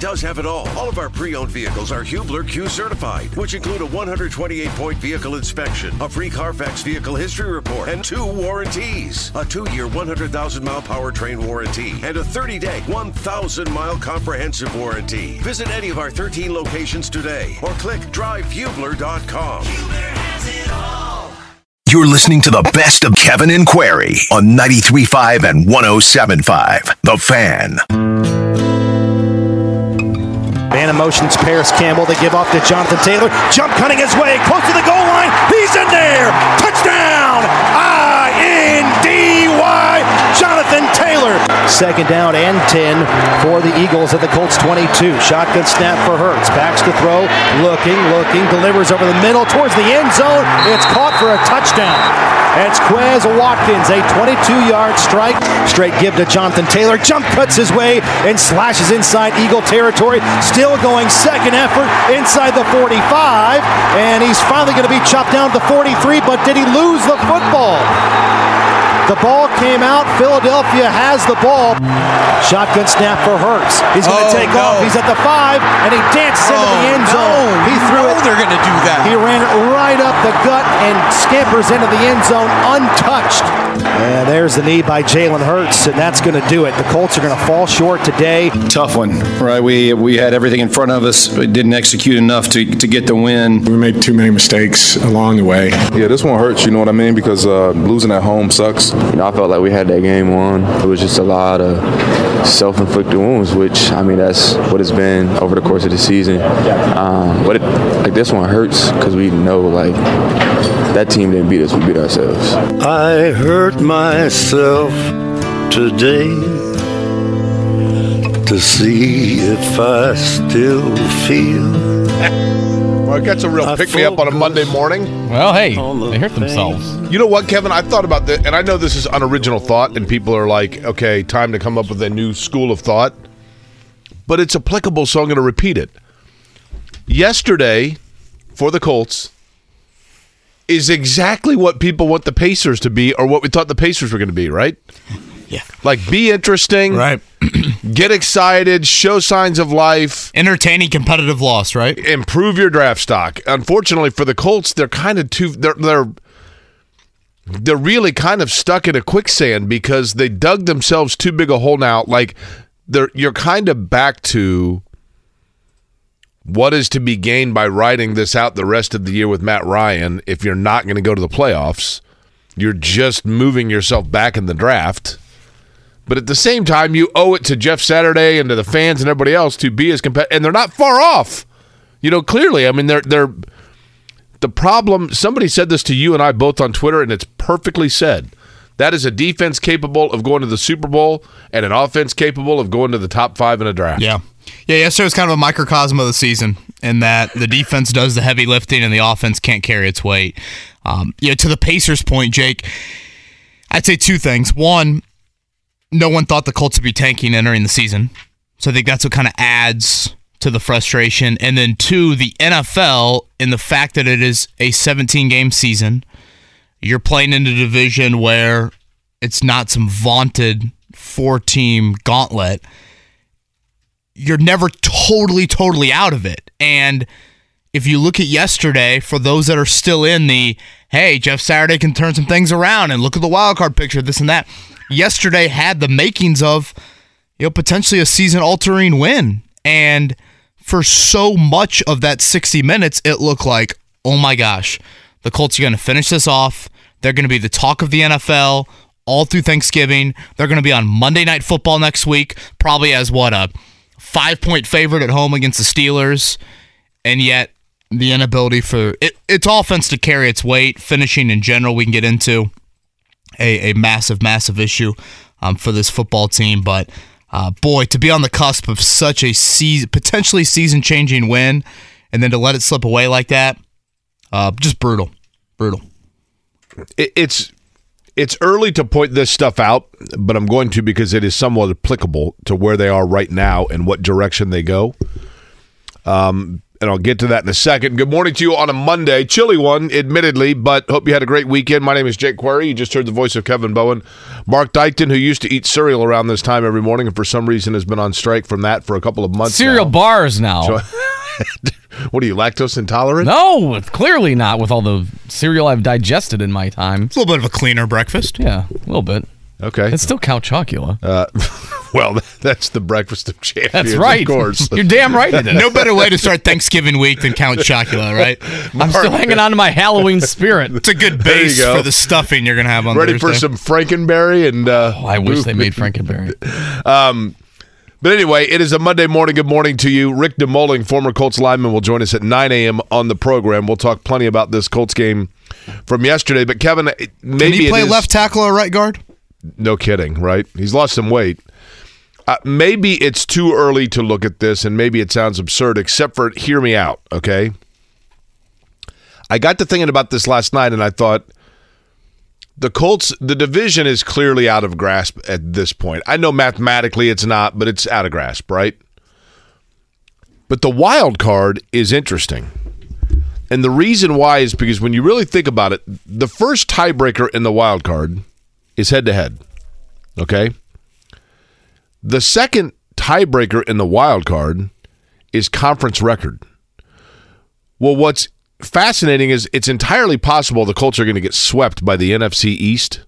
does have it all. All of our pre-owned vehicles are Hubler Q certified, which include a 128-point vehicle inspection, a free Carfax vehicle history report, and two warranties: a two-year 100,000-mile powertrain warranty and a 30-day 1,000-mile comprehensive warranty. Visit any of our 13 locations today, or click drivehubler.com. Hubler has it all. You're listening to the best of Kevin and Query on 93.5 and 107.5. The Fan. In motions, Parris Campbell. They give off to Jonathan Taylor. Jump cutting his way, close to the goal line. He's in there. Touchdown! Y. Jonathan Taylor. Second down and 10 for the Eagles at the Colts 22. Shotgun snap for Hurts. Backs to throw. Looking, looking. Delivers over the middle towards the end zone. It's caught for a touchdown. It's Quez Watkins, a 22-yard strike. Straight give to Jonathan Taylor. Jump cuts his way and slashes inside Eagle territory. Still going second effort inside the 45. And he's finally going to be chopped down to 43, but did he lose the football? The ball came out. Philadelphia has the ball. Shotgun snap for Hurts. He's going to Oh, take no. off. He's at the five, and he dances into the Oh, end zone. no. He threw No, it. they're going to do that. He ran it right up the gut and scampers into the end zone untouched. And there's the knee by Jalen Hurts, and that's going to do it. The Colts are going to fall short today. tough one, right? We we had everything in front of us, but didn't execute enough to, to get the win. We made too many mistakes along the way. Yeah, this one hurts, you know what I mean? Because uh, losing at home sucks. You know, I felt like we had that game won. It was just a lot of self-inflicted wounds, which I mean that's what it's been over the course of the season. Um, but it, like this one hurts because we know like that team didn't beat us, we beat ourselves. I hurt myself today to see if I still feel. Well, it gets a real I pick me up on a Monday morning. Well, hey, the they hurt thing. themselves. You know what, Kevin? I thought about this, and I know this is unoriginal thought, and people are like, okay, time to come up with a new school of thought. But it's applicable, so I'm going to repeat it. Yesterday, for the Colts, is exactly what people want the Pacers to be, or what we thought the Pacers were going to be, right? Yeah. Like, be interesting, Right. get excited, show signs of life, Entertaining competitive loss, right? improve your draft stock. Unfortunately for the Colts, they're kind of too they're they're they're really kind of stuck in a quicksand because they dug themselves too big a hole now. Like they're you're kind of back to what is to be gained by riding this out the rest of the year with Matt Ryan if you're not going to go to the playoffs. You're just moving yourself back in the draft. But at the same time, you owe it to Jeff Saturday and to the fans and everybody else to be as competitive. And they're not far off. You know, clearly. I mean, they're they're the problem. Somebody said this to you and I both on Twitter, and it's perfectly said. That is a defense capable of going to the Super Bowl and an offense capable of going to the top five in a draft. Yeah. Yeah, yesterday was kind of a microcosm of the season in that the defense does the heavy lifting and the offense can't carry its weight. Um, you know, to the Pacers' point, Jake, I'd say two things. One, no one thought the Colts would be tanking entering the season. So I think that's what kind of adds to the frustration. And then two, the NFL and the fact that it is a 17 game season, you're playing in a division where it's not some vaunted four team gauntlet. You're never totally, totally out of it. And if you look at yesterday, for those that are still in the hey, Jeff Saturday can turn some things around and look at the wild card picture, this and that. Yesterday had the makings of you know potentially a season altering win. And for so much of that 60 minutes, it looked like, oh my gosh, the Colts are going to finish this off. They're going to be the talk of the NFL all through Thanksgiving. They're going to be on Monday Night Football next week, probably as what a five point favorite at home against the Steelers. And yet, the inability for it, its offense to carry its weight, finishing in general, we can get into a, a massive, massive issue um, for this football team. But uh, boy, to be on the cusp of such a season, potentially season changing win, and then to let it slip away like that, uh, just brutal, brutal. It's it's early to point this stuff out, but I'm going to because it is somewhat applicable to where they are right now and what direction they go. Um, and I'll get to that in a second. Good morning to you on a Monday, chilly one, admittedly, but hope you had a great weekend. My name is Jake Query. You just heard the voice of Kevin Bowen. Mark Dykton, who used to eat cereal around this time every morning and for some reason has been on strike from that for a couple of months. Cereal now. bars now. So- what are you, lactose intolerant? no, clearly not with all the cereal I've digested in my time. It's a little bit of a cleaner breakfast. Yeah, a little bit. Okay. It's still Count Chocula. Uh, well, that's the breakfast of champions. That's right. Of course. You're damn right it is. No better way to start Thanksgiving week than Count Chocula, right? I'm still hanging on to my Halloween spirit. It's a good base go. for the stuffing you're gonna have on Ready for some Frankenberry and uh, Oh, I wish they made Frankenberry. Um, but anyway, it is a Monday morning. Good morning to you. Rick DeMulling, former Colts lineman, will join us at 9 a.m. on the program. We'll talk plenty about this Colts game from yesterday. But Kevin, maybe Can he play is- left tackle or right guard? No kidding, right? He's lost some weight. Uh, maybe it's too early to look at this, and maybe it sounds absurd, except for hear me out, okay? I got to thinking about this last night, and I thought the Colts, the division is clearly out of grasp at this point. I know mathematically it's not, but it's out of grasp, right? But the wild card is interesting. And the reason why is because when you really think about it, the first tiebreaker in the wild card is head to head. Okay? The second tiebreaker in the wild card is conference record. Well, what's fascinating is it's entirely possible the Colts are going to get swept by the NFC East,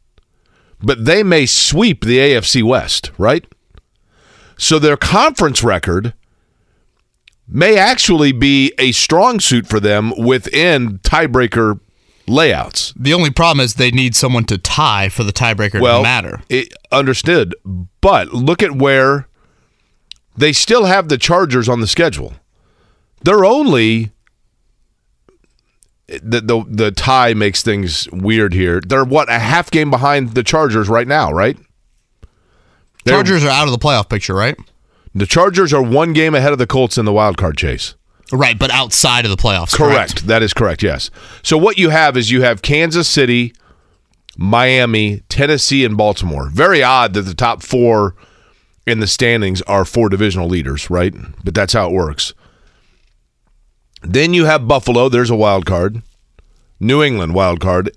but they may sweep the AFC West, right? So their conference record may actually be a strong suit for them within tiebreaker layouts. The only problem is they need someone to tie for the tiebreaker well, to matter. It, understood. But look at where they still have the Chargers on the schedule. They're only the the the tie makes things weird here. They're what a half game behind the Chargers right now, right? They're- Chargers are out of the playoff picture, right? The Chargers are one game ahead of the Colts in the wild card chase. Right, but outside of the playoffs. Correct. That is correct. Yes. So what you have is you have Kansas City, Miami, Tennessee, and Baltimore. Very odd that the top four in the standings are four divisional leaders, right? But that's how it works. Then you have Buffalo. There's a wild card. New England wild card.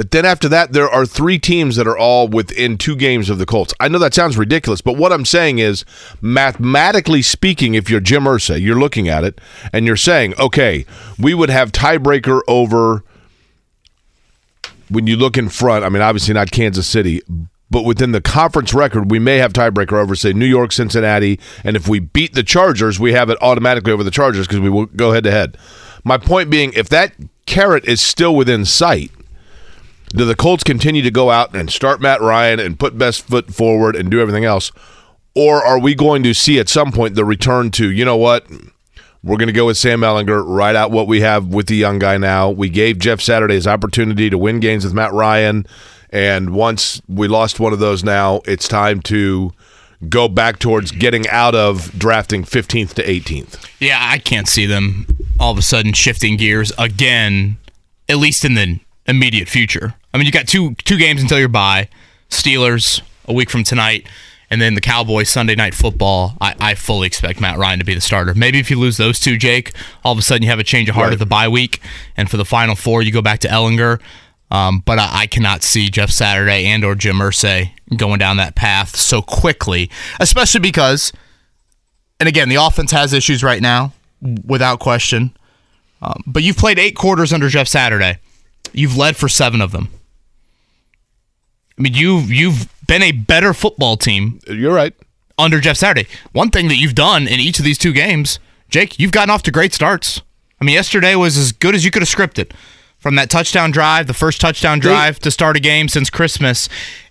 But then after that, there are three teams that are all within two games of the Colts. I know that sounds ridiculous, but what I'm saying is, mathematically speaking, if you're Jim Irsay, you're looking at it and you're saying, okay, we would have tiebreaker over when you look in front. I mean, obviously not Kansas City, but within the conference record, we may have tiebreaker over, say, New York, Cincinnati, and if we beat the Chargers, we have it automatically over the Chargers because we will go head to head. My point being, if that carrot is still within sight, do the Colts continue to go out and start Matt Ryan and put best foot forward and do everything else? Or are we going to see at some point the return to, you know what? We're going to go with Sam Ehlinger, write out what we have with the young guy now. We gave Jeff Saturday his opportunity to win games with Matt Ryan. And once we lost one of those now, it's time to go back towards getting out of drafting 15th to 18th. Yeah, I can't see them all of a sudden shifting gears again, at least in the immediate future. I mean, you got two two games until your bye. Steelers a week from tonight, and then the Cowboys Sunday night football. I, I fully expect Matt Ryan to be the starter. Maybe if you lose those two, Jake, all of a sudden you have a change of heart Right. at the bye week, and for the final four you go back to Ehlinger. Um, but I, I cannot see Jeff Saturday and or Jim Irsay going down that path so quickly, especially because, and again, the offense has issues right now, without question. Um, but you've played eight quarters under Jeff Saturday. You've led for seven of them. I mean, you've you've been a better football team. You're right. Under Jeff Saturday. One thing that you've done in each of these two games, Jake, you've gotten off to great starts. I mean, yesterday was as good as you could have scripted. From that touchdown drive, the first touchdown drive to start a game since Christmas.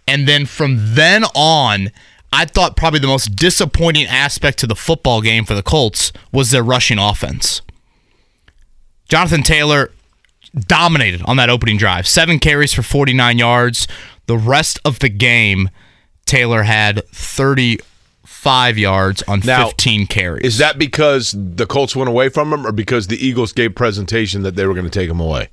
And then from then on, I thought probably the most disappointing aspect to the football game for the Colts was their rushing offense. Jonathan Taylor dominated on that opening drive. Seven carries for 49 yards. The rest of the game, Taylor had 35 yards on Now, 15 carries. Is that because the Colts went away from him or because the Eagles gave presentation that they were going to take him away?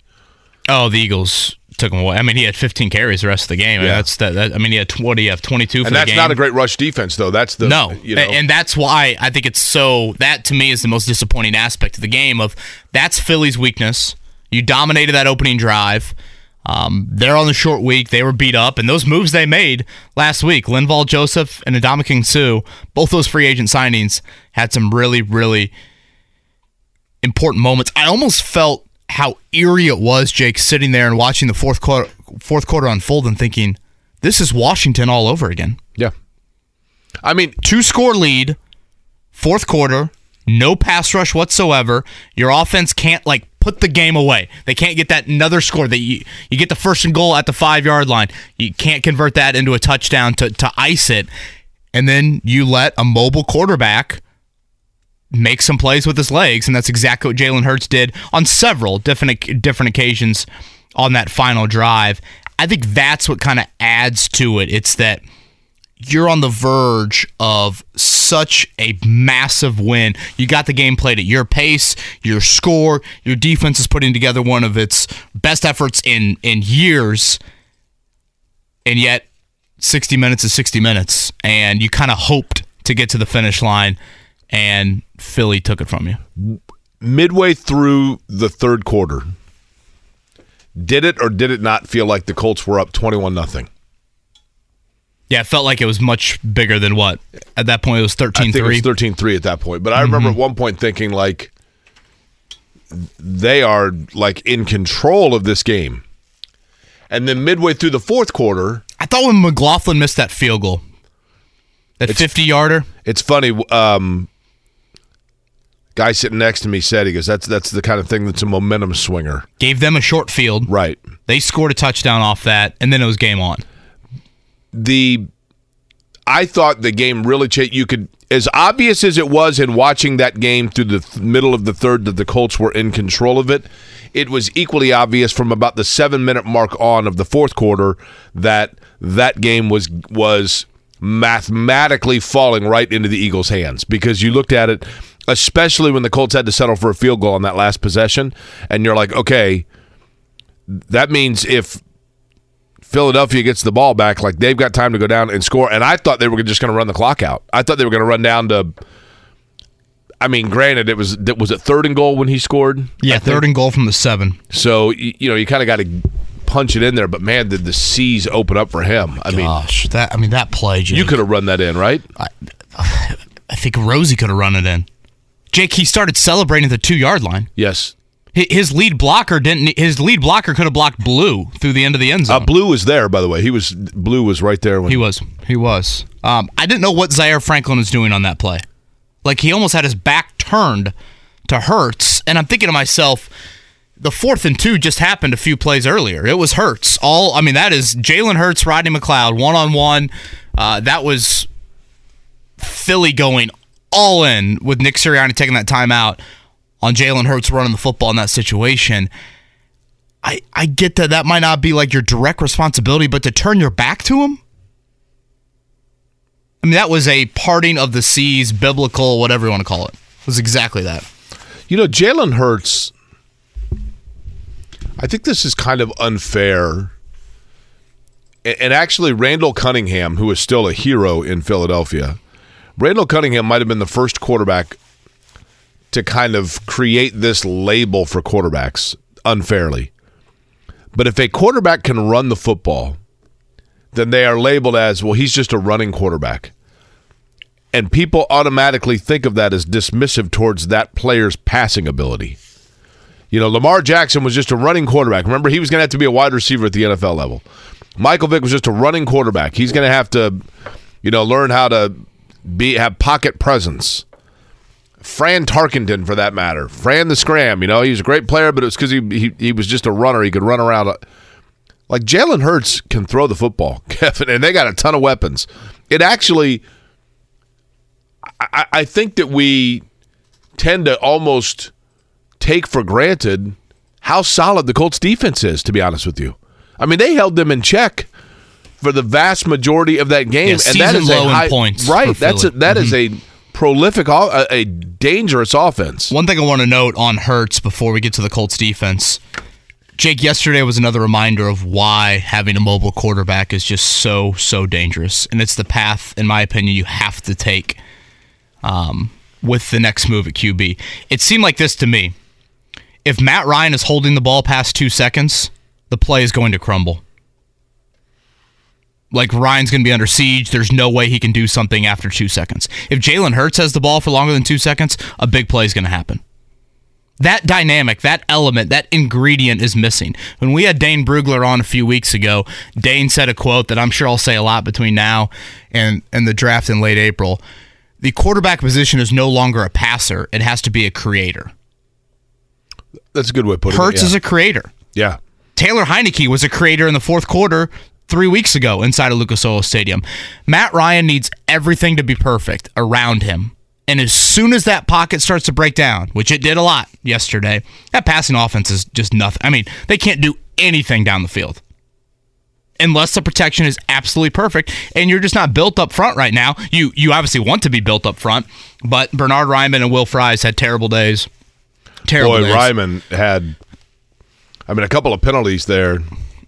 Oh, the Eagles took him away. I mean, he had 15 carries the rest of the game. I mean, Yeah. that's that, that. I mean, he had 20. You have 22 for and that's not a great rush defense, though. That's the no, You know, and that's why I think it's so. That to me is the most disappointing aspect of the game. Of that's Philly's weakness. You dominated that opening drive. Um, they're on the short week. They were beat up, and those moves they made last week, Linval Joseph and Ndamukong Suh, both those free agent signings had some really, really important moments. I almost felt how eerie it was, Jake, sitting there and watching the fourth quarter, fourth quarter unfold and thinking, "This is Washington all over again." yeah. I mean, two score lead, fourth quarter, no pass rush whatsoever. Your offense can't like put the game away. They can't get that another score that you you get the first and goal at the five yard line. You can't convert that into a touchdown to to ice it, and then you let a mobile quarterback make some plays with his legs, and that's exactly what Jalen Hurts did on several different different occasions on that final drive. I think that's what kind of adds to it. It's that you're on the verge of such a massive win. You got the game played at your pace, your score, your defense is putting together one of its best efforts in in years. And yet 60 minutes is 60 minutes and you kind of hoped to get to the finish line and Philly took it from you. midway through the third quarter, did it or did it not feel like the Colts were up twenty-one nothing? Yeah, it felt like it was much bigger than what? At that point it was 13-3. I think it was 13-3 at that point. But I remember at one point thinking like they are like in control of this game. And then midway through the fourth quarter, I thought when McLaughlin missed that field goal, that 50 yarder, it's funny. Um, guy sitting next to me said he goes, "That's that's the kind of thing that's a momentum swinger." gave them a short field. Right. They scored a touchdown off that, and then it was game on. The I thought the game really changed. You could, as obvious as it was in watching that game through the th- middle of the third that the Colts were in control of it, it was equally obvious from about the seven minute mark on of the fourth quarter that that game was was mathematically falling right into the Eagles' hands because you looked at it, especially when the Colts had to settle for a field goal on that last possession, and you're like, okay, that means if Philadelphia gets the ball back, like they've got time to go down and score. And I thought they were just going to run the clock out. I thought they were going to run down to. I mean, granted, it was it was it third and goal when he scored. Yeah, third and goal from the seven. So you know you kind of got to punch it in there. But man, did the seas open up for him? I mean, Gosh, that I mean that play. Jake, you could have run that in, right? I think Rosie could have run it in. Jake, he started celebrating the two yard line. Yes. Hi- His lead blocker didn't. His lead blocker could have blocked Blue through the end of the end Uh, zone. Blue was there, by the way. He was Blue was right there when he was. He was. Um, I didn't know what Zaire Franklin was doing on that play. Like he almost had his back turned to Hurts, and I'm thinking to myself, the fourth and two just happened a few plays earlier. It was Hurts. All I mean, that is Jalen Hurts, Rodney McLeod, one on one. That was Philly going all in with Nick Sirianni taking that timeout on Jalen Hurts running the football in that situation. I, I get that that might not be like your direct responsibility, but to turn your back to him? I mean, that was a parting of the seas, biblical, whatever you want to call it. It was exactly that. You know, Jalen Hurts. I think this is kind of unfair. And actually, Randall Cunningham, who is still a hero in Philadelphia, Randall Cunningham might have been the first quarterback to kind of create this label for quarterbacks unfairly. But if a quarterback can run the football, then they are labeled as, well, he's just a running quarterback and people automatically think of that as dismissive towards that player's passing ability. You know, Lamar Jackson was just a running quarterback. Remember, he was going to have to be a wide receiver at the NFL level. Michael Vick was just a running quarterback. He's going to have to, you know, learn how to be have pocket presence. Fran Tarkenton, for that matter, Fran the Scram. You know, he was a great player, but it was because he, he he was just a runner. He could run around. Uh, like Jalen Hurts can throw the football, Kevin, and they got a ton of weapons. It actually I, I think that we tend to almost take for granted how solid the Colts defense is, to be honest with you. I mean, they held them in check for the vast majority of that game. Yeah, and that is a high, Right. That's a, that is a prolific, a dangerous offense. One thing I want to note on Hurts before we get to the Colts defense Jake, yesterday was another reminder of why having a mobile quarterback is just so, so dangerous. And it's the path, in my opinion, you have to take um, with the next move at QB. It seemed like this to me. If Matt Ryan is holding the ball past two seconds, the play is going to crumble. Like Ryan's going to be under siege. There's no way he can do something after two seconds. If Jalen Hurts has the ball for longer than two seconds, a big play is going to happen. That dynamic, that element, that ingredient is missing. When we had Dane Brugler on a few weeks ago, Dane said a quote that I'm sure I'll say a lot between now and, and the draft in late April. The quarterback position is no longer a passer, it has to be a creator. That's a good way of putting Hurts it. yeah. is a creator. Yeah. Taylor Heinicke was a creator in the fourth quarter three weeks ago inside of Lucas Oil Stadium. Matt Ryan needs everything to be perfect around him. And as soon as that pocket starts to break down, which it did a lot yesterday, that passing offense is just nothing. I mean, they can't do anything down the field unless the protection is absolutely perfect and you're just not built up front right now. You you obviously want to be built up front, but Bernard Raimann and Will Fries had terrible days. Terrible Boy, days. Raimann had, I mean, a couple of penalties there.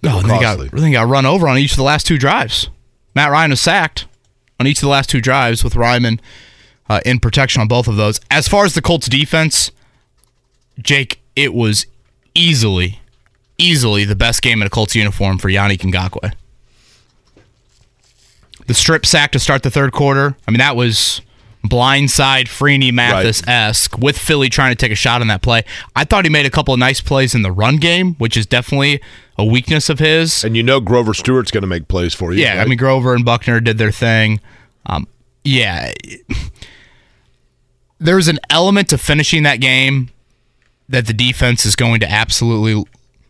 Oh, and they got, they got run over on each of the last two drives. Matt Ryan was sacked on each of the last two drives with Raimann uh, in protection on both of those. As far as the Colts defense, Jake, it was easily, easily the best game in a Colts uniform for Yannick Ngakoue. The strip sack to start the third quarter. I mean, that was blindside Freeney Mathis esque with Philly trying to take a shot on that play. I thought he made a couple of nice plays in the run game, which is definitely a weakness of his. And you know Grover Stewart's going to make plays for you. Yeah, I mean Grover and Buckner did their thing. Um, yeah, there's an element to finishing that game that the defense is going to absolutely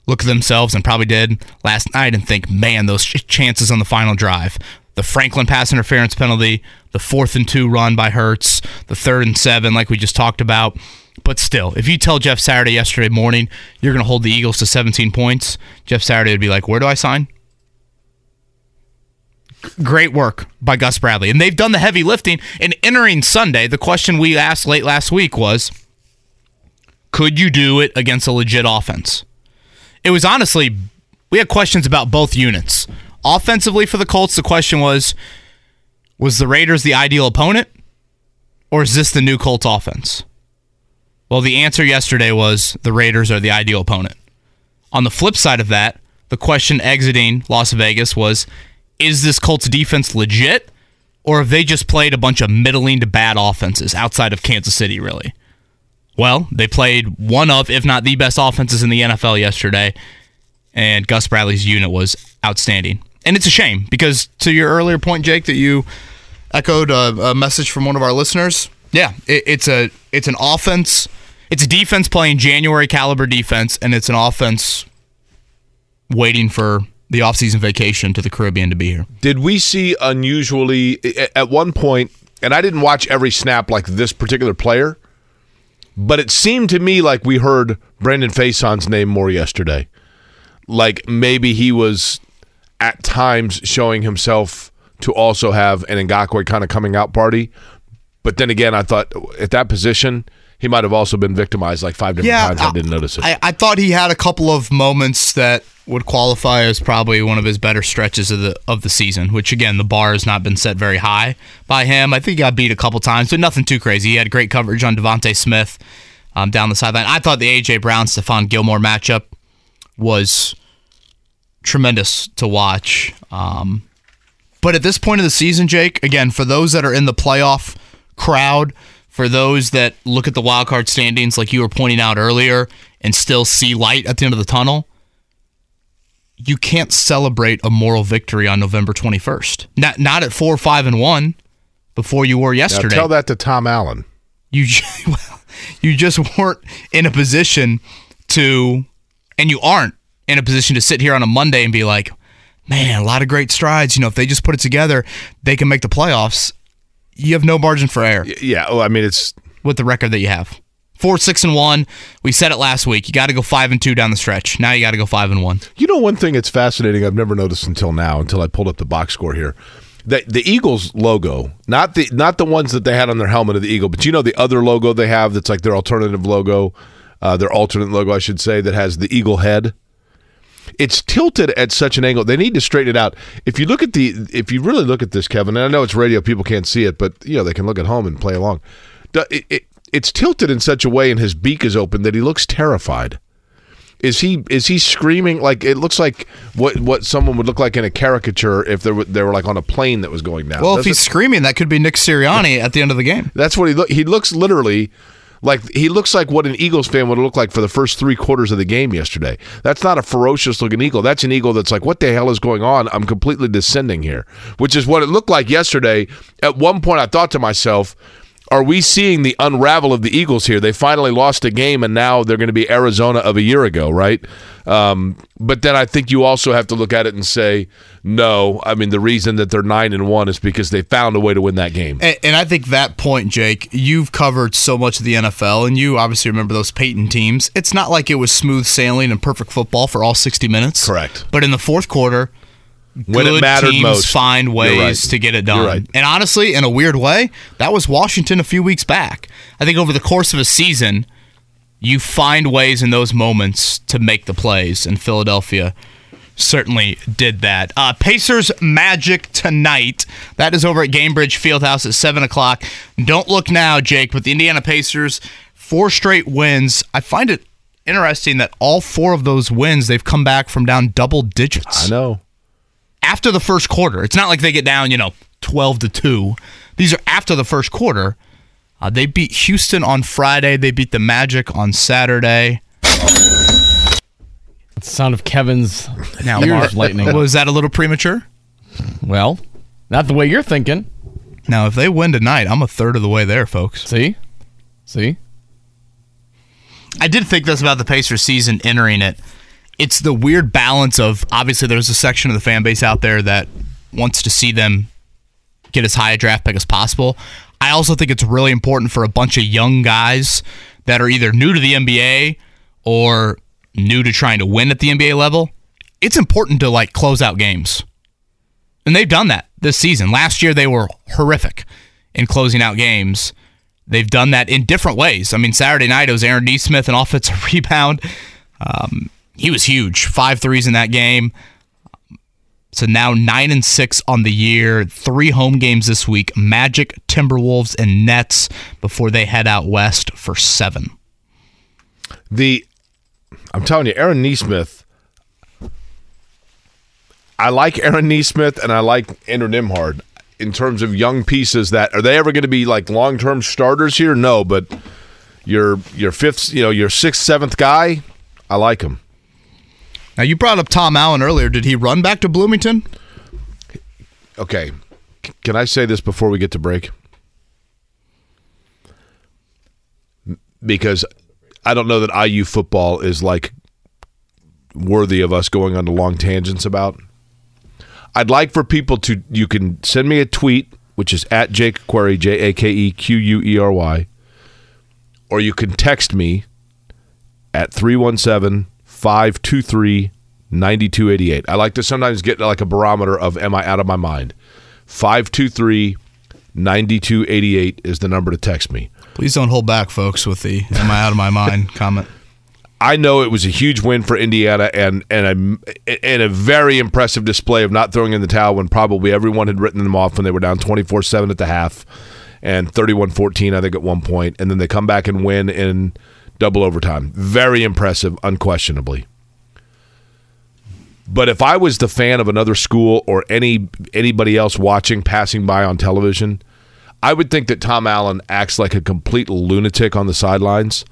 look at themselves and probably did last night and think, man, those ch- chances on the final drive. The Franklin pass interference penalty, the fourth and two run by Hurts, the third and seven, like we just talked about. But still, if you tell Jeff Saturday yesterday morning you're going to hold the Eagles to 17 points, Jeff Saturday would be like, where do I sign? great work by Gus Bradley. And they've done the heavy lifting. And entering Sunday, the question we asked late last week was could you do it against a legit offense? It was honestly, we had questions about both units. Offensively for the Colts, the question was was the Raiders the ideal opponent? Or is this the new Colts offense? Well, the answer yesterday was the Raiders are the ideal opponent. On the flip side of that, the question exiting Las Vegas was is this Colts defense legit? Or have they just played a bunch of middling to bad offenses outside of Kansas City, really? Well, they played one of, if not the best offenses in the NFL yesterday, and Gus Bradley's unit was outstanding. And it's a shame because, to your earlier point, Jake, that you echoed a, a message from one of our listeners. Yeah, it, it's a it's an offense, it's a defense playing January caliber defense, and it's an offense waiting for the offseason vacation to the Caribbean to be here. Did we see unusually at one point? point, and I didn't watch every snap like this particular player, but it seemed to me like we heard Brandon Facyson's name more yesterday. Like maybe he was at times showing himself to also have an Ngakoue kind of coming out party. But then again, I thought at that position, he might have also been victimized like five different times. I, didn't notice it. I, I thought he had a couple of moments that would qualify as probably one of his better stretches of the of the season. Which again, the bar has not been set very high by him. I think he got beat a couple times, but nothing too crazy. He had great coverage on DeVonta Smith um, down the sideline. I thought the AJ Brown Stephon Gilmore matchup was tremendous to watch. Um, but at this point of the season, Jake, again, for those that are in the playoff crowd, for those that look at the wild card standings, like you were pointing out earlier, and still see light at the end of the tunnel, you can't celebrate a moral victory on November 21st. Not not at four, five, and one before you were Now, yesterday. tell that to Tom Allen. You well, you just weren't in a position to, and you aren't in a position to sit here on a Monday and be like, man, a lot of great strides. You know, if they just put it together, they can make the playoffs. You have no margin for error Yeah, well, I mean it's with the record that you have. Four, six, and one. We said it last week. You got to go five and two down the stretch. Now you got to go five and one. You know, one thing that's fascinating I've never noticed until now, until I pulled up the box score here. The, the Eagles logo, not the not the ones that they had on their helmet of the Eagle, but you know the other logo they have that's like their alternative logo, uh, their alternate logo, I should say, that has the eagle head. It's tilted at such an angle. They need to straighten it out. If you look at the, if you really look at this, Kevin, and I know it's radio, people can't see it, but you know they can look at home and play along. It, it, it's tilted in such a way, and his beak is open that he looks terrified. Is he is he screaming like it looks like what what someone would look like in a caricature if they were they were like on a plane that was going down? Well, if he's it- screaming, that could be Nick Sirianni at the end of the game. that's what he look. He looks literally like he looks like what an Eagles fan would look like for the first three quarters of the game yesterday. That's not a ferocious looking eagle. That's an eagle that's like, what the hell is going on? I'm completely descending here, which is what it looked like yesterday. At one point, I thought to myself. Are we seeing the unravel of the Eagles here? They finally lost a game, and now they're going to be Arizona of a year ago, right? Um, but then I think you also have to look at it and say, no. I mean, the reason that they're nine and one is because they found a way to win that game. And, and I think that point, Jake, you've covered so much of the NFL, and you obviously remember those Peyton teams. It's not like it was smooth sailing and perfect football for all 60 minutes. Correct. But in the fourth quarter, When it good mattered teams most. find ways right. to get it done. right. And honestly, in a weird way, that was Washington a few weeks back. I think over the course of a season, you find ways in those moments to make the plays, and Philadelphia certainly did that. Uh, Pacers Magic tonight. That is over at Gainbridge Fieldhouse at 7 o'clock. Don't look now, Jake, but the Indiana Pacers, four straight wins. I find it interesting that all four of those wins, they've come back from down double digits I know. After the first quarter. It's not like they get down, you know, 12 to 2. These are after the first quarter. Uh, they beat Houston on Friday. They beat the Magic on Saturday. That's the sound of Kevin's Now, ears lightning. was that a little premature? well, not the way you're thinking. Now, if they win tonight, I'm a third of the way there, folks. See? See? I did think this about the Pacers season entering it. It's the weird balance of obviously there's a section of the fan base out there that wants to see them get as high a draft pick as possible. I also think it's really important for a bunch of young guys that are either new to the NBA or new to trying to win at the NBA level. It's important to like close out games. And they've done that this season. Last year they were horrific in closing out games. They've done that in different ways. I mean, Saturday night it was Aaron Nesmith, an offensive rebound. Um, he was huge, five threes in that game. So now nine and six on the year. Three home games this week: Magic, Timberwolves, and Nets before they head out west for seven. The I'm telling you, Aaron Nesmith. I like Aaron Nesmith and I like Andrew Nembhard in terms of young pieces that are they ever going to be like long term starters here? No, but your your fifth, you know, your sixth, seventh guy, I like him. Now you brought up Tom Allen earlier. Did he run back to Bloomington? Okay, can I say this before we get to break? Because I don't know that IU football is like worthy of us going on to long tangents about. I'd like for people to you can send me a tweet, which is at Jake Query, J A K E Q U E R Y, or you can text me at 317 523 9288. I like to sometimes get like a barometer of am I out of my mind? 523 9288 is the number to text me. Please don't hold back, folks, with the "Am I out of my mind?" comment. I know it was a huge win for Indiana and and a and a very impressive display of not throwing in the towel when probably everyone had written them off when they were down 24-7 at the half and 31-14 I think at one point and then they come back and win in double overtime. Very impressive unquestionably. But if I was the fan of another school or any anybody else watching passing by on television, I would think that Tom Allen acts like a complete lunatic on the sidelines.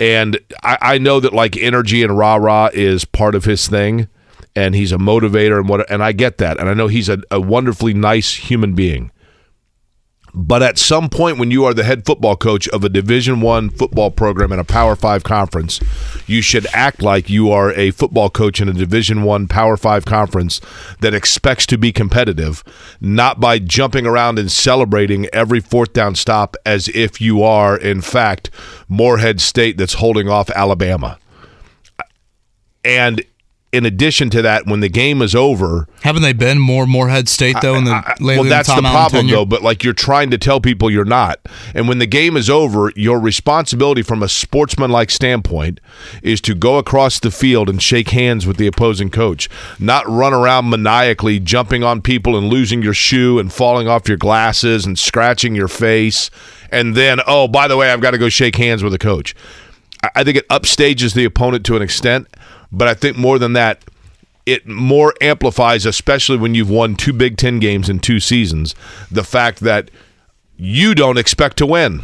And I, I know that like energy and rah rah is part of his thing, and he's a motivator and what. And I get that, and I know he's a, a wonderfully nice human being. But at some point, when you are the head football coach of a Division One football program in a Power Five conference, you should act like you are a football coach in a Division One Power Five conference that expects to be competitive, not by jumping around and celebrating every fourth down stop as if you are, in fact, Morehead State that's holding off Alabama. And in addition to that, when the game is over, Haven't they been more Morehead State though in the I- lately well, that's the Allen problem, tenure? though. But like you're trying to tell people you're not, and when the game is over, your responsibility from a sportsmanlike standpoint is to go across the field and shake hands with the opposing coach, not run around maniacally jumping on people and losing your shoe and falling off your glasses and scratching your face, and then oh by the way, I've got to go shake hands with the coach. I- I think it upstages the opponent to an extent, but I think more than that, it more amplifies, especially when you've won two Big Ten games in two seasons, the fact that you don't expect to win.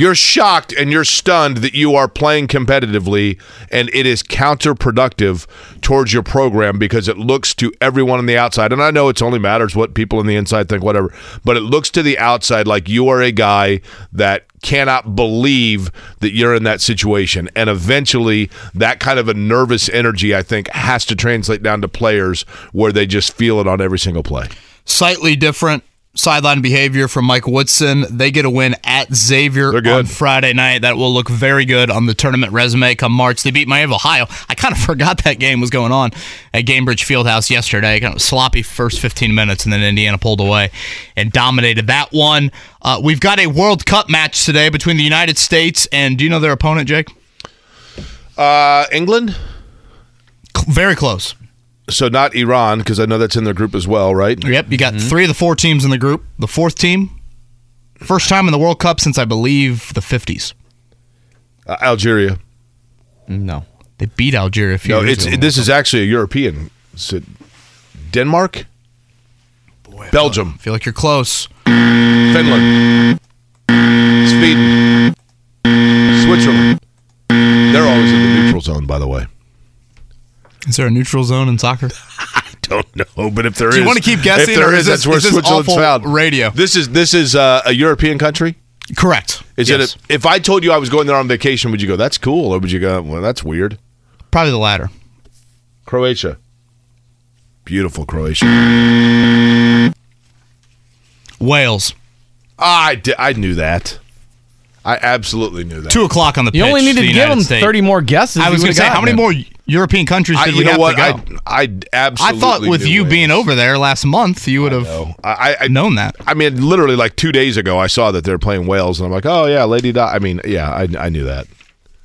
You're shocked and you're stunned that you are playing competitively, and it is counterproductive towards your program because it looks to everyone on the outside. And I know it's only matters what people on the inside think, whatever, but it looks to the outside like you are a guy that cannot believe that you're in that situation. And eventually, that kind of a nervous energy, I think, has to translate down to players where they just feel it on every single play. slightly different sideline behavior from Mike Woodson. They get a win at Xavier on Friday night. That will look very good on the tournament resume come March. They beat Miami of Ohio. I kind of forgot that game was going on at Gainbridge Fieldhouse yesterday. Kind of sloppy first 15 minutes, and then Indiana pulled away and dominated that one. Uh, we've got a World Cup match today between the United States and do you know their opponent, Jake? Uh, England? Very close. So not Iran, because I know that's in their group as well, right? Yep, you got three of the four teams in the group. The fourth team, first time in the World Cup since I believe the 50s. Uh, Algeria. No. They beat Algeria a few No, years it's ago. this is actually a European. Is it Denmark? Belgium. I feel like you're close. Finland. Sweden. Switzerland. They're always in the neutral zone, by the way. Is there a neutral zone in soccer? I don't know, but if there is, Do you wanna keep guessing, If there is, is this- that's where is Switzerland's found. radio? This is this is uh, a European country. Correct. Is Yes. it? A, if I told you I was going there on vacation, would you go? That's cool, or would you go? Well, that's weird. Probably the latter. Croatia. Beautiful Croatia. Wales. I, I knew that. I absolutely knew that. Two o'clock on the You pitch. only needed the to give United them States. 30 more guesses. I was going to say, how many it. more European countries I, did you we know have what? to I, go? I absolutely. I thought with knew you Wales. being over there last month, you would have I, I known that. I mean, literally like two days ago, I saw that they're playing Wales, and I'm like, oh yeah, Lady Di. I mean, yeah, I, I knew that.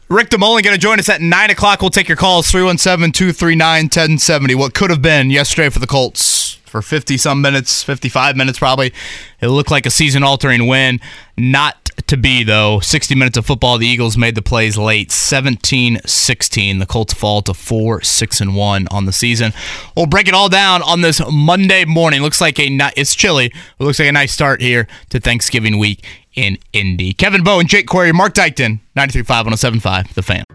Rick DeMulling going to join us at 9 o'clock. We'll take your calls 317 239 1070. What could have been yesterday for the Colts for 50 some minutes, 55 minutes probably. It looked like a season altering win. Not to be, though. 60 minutes of football. The Eagles made the plays late 17 16. The Colts fall to 4 6 and 1 on the season. We'll break it all down on this Monday morning. Looks like a ni- it's chilly. It looks like a nice start here to Thanksgiving week in Indy. Kevin Bowen, Jake Query, Mark Dykton, 93.5 1075, The Fan.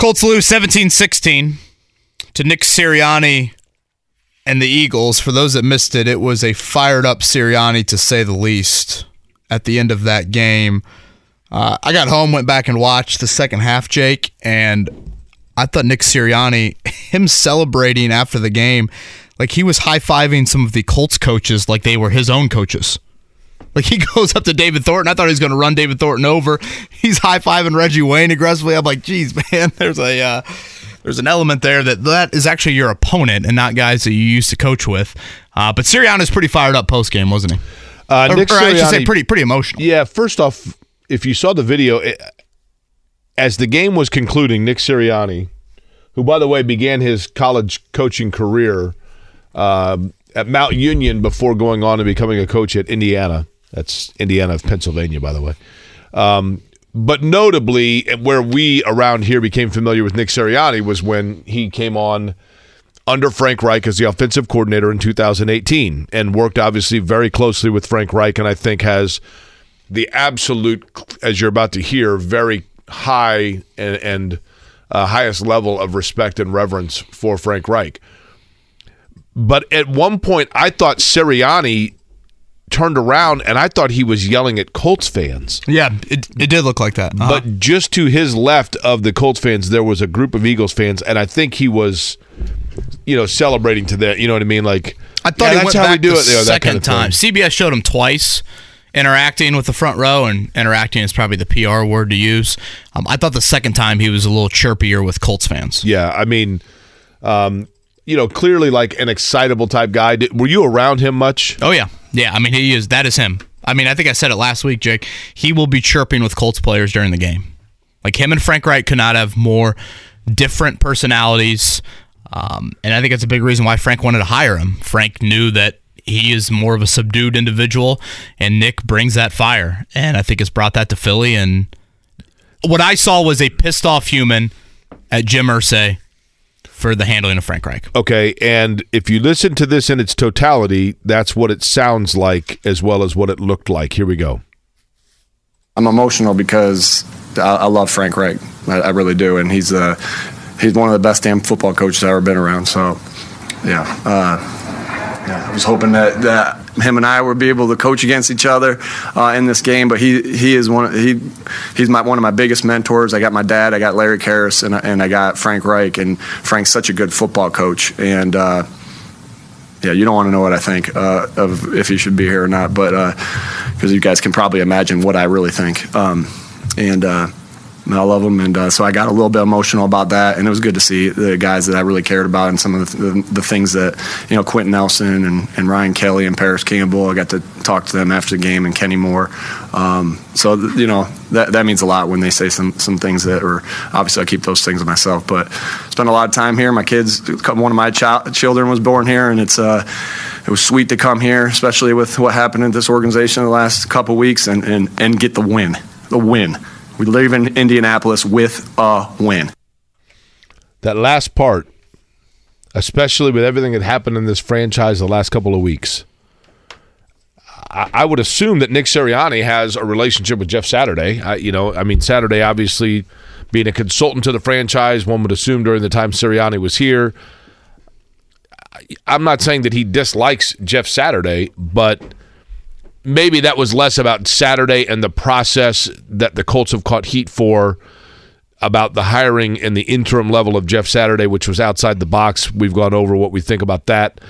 Colts lose 17 16 to Nick Sirianni and the Eagles. For those that missed it, it was a fired up Sirianni to say the least at the end of that game. Uh, I got home, went back and watched the second half, Jake, and I thought Nick Sirianni, him celebrating after the game, like he was high fiving some of the Colts coaches like they were his own coaches. Like he goes up to David Thornton. I thought he was going to run David Thornton over. He's high fiving Reggie Wayne aggressively. I'm like, geez, man, there's a uh, there's an element there that that is actually your opponent and not guys that you used to coach with. Uh, but Sirianni's pretty fired up post game, wasn't he? Uh, or, Nick or I should say, pretty pretty emotional. Yeah, first off, if you saw the video, it, as the game was concluding, Nick Sirianni, who, by the way, began his college coaching career um, at Mount Union before going on and becoming a coach at Indiana. That's Indiana of Pennsylvania, by the way. Um, but notably, where we around here became familiar with Nick Sirianni was when he came on under Frank Reich as the offensive coordinator in 2018 and worked obviously very closely with Frank Reich and I think has the absolute, as you're about to hear, very high and, and uh, highest level of respect and reverence for Frank Reich. But at one point, I thought Sirianni turned around and I thought he was yelling at Colts fans. Yeah, it, it did look like that. Uh-huh. But just to his left of the Colts fans, there was a group of Eagles fans, and I think he was, you know, celebrating to that. You know what I mean? Like I thought yeah, he that's went how back we do the it. You know, second kind of time. thing. CBS showed him twice interacting with the front row, and interacting is probably the PR word to use. Um, I thought the second time he was a little chirpier with Colts fans. Yeah, I mean, um, you know, clearly like an excitable type guy. Did, were you around him much? Oh yeah, yeah. I mean, he is. That is him. I mean, I think I said it last week, Jake. He will be chirping with Colts players during the game. Like him and Frank Reich could not have more different personalities, um, and I think that's a big reason why Frank wanted to hire him. Frank knew that he is more of a subdued individual, and Nick brings that fire, and I think has brought that to Philly. And what I saw was a pissed off human at Jim Irsay for the handling of Frank Reich. Okay, and if you listen to this in its totality, that's what it sounds like as well as what it looked like. Here we go. I'm emotional because I, I love Frank Reich. I, I really do, and he's uh, he's one of the best damn football coaches I've ever been around. So, yeah, uh, yeah. I was hoping that, that him and I would be able to coach against each other uh, in this game. But he he is one he he's my one of my biggest mentors. I got my dad, I got Larry Kehres, and and I got Frank Reich. And Frank's such a good football coach, and. Uh, yeah, you don't want to know what I think uh, of if he should be here or not, but because you guys can probably imagine what I really think. Um, and uh, I love them. and uh, so I got a little bit emotional about that, and it was good to see the guys that I really cared about and some of the, the, the things that you know Quenton Nelson and, and Ryan Kelly and Parris Campbell. I got to talk to them after the game, and Kenny Moore. Um, so you know that that means a lot when they say some some things that are obviously I keep those things to myself, but spent a lot of time here. My kids, one of my child, children was born here, and it's uh, it was sweet to come here, especially with what happened in this organization the last couple weeks, and and and get the win, the win. We leave in Indianapolis with a win. That last part, especially with everything that happened in this franchise the last couple of weeks, I, would assume that Nick Sirianni has a relationship with Jeff Saturday. I, you know, I mean, Saturday obviously being a consultant to the franchise, one would assume during the time Sirianni was here. I'm not saying that he dislikes Jeff Saturday, but maybe that was less about Saturday and the process that the Colts have caught heat for about the hiring and the interim level of Jeff Saturday, which was outside the box. We've gone over what we think about that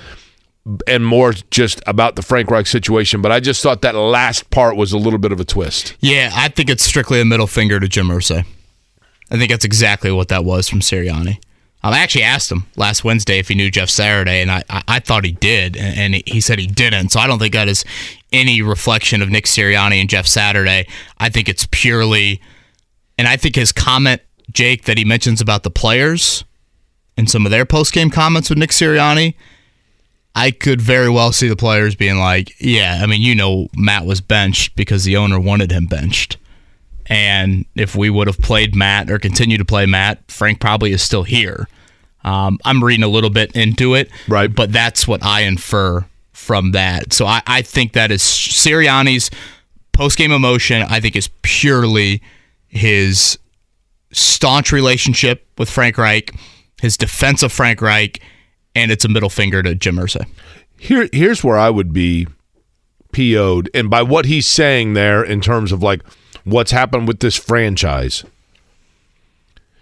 and more just about the Frank Reich situation. But I just thought that last part was a little bit of a twist. Yeah, I think it's strictly a middle finger to Jim Irsay. I think that's exactly what that was from Sirianni. Um, I actually asked him last Wednesday if he knew Jeff Saturday, and I, I, thought he did, and he said he didn't. So I don't think that is any reflection of Nick Sirianni and Jeff Saturday. I think it's purely, and I think his comment, Jake, that he mentions about the players and some of their post game comments with Nick Sirianni, I could very well see the players being like, yeah, I mean, you know, Matt was benched because the owner wanted him benched. And if we would have played Matt or continued to play Matt, Frank probably is still here. Um, I'm reading a little bit into it, right? But that's what I infer from that. So I, I think that is Sirianni's post game emotion. I think is purely his staunch relationship with Frank Reich, his defense of Frank Reich, and it's a middle finger to Jim Irsay. Here, here's where I would be PO'd, and by what he's saying there in terms of like what's happened with this franchise.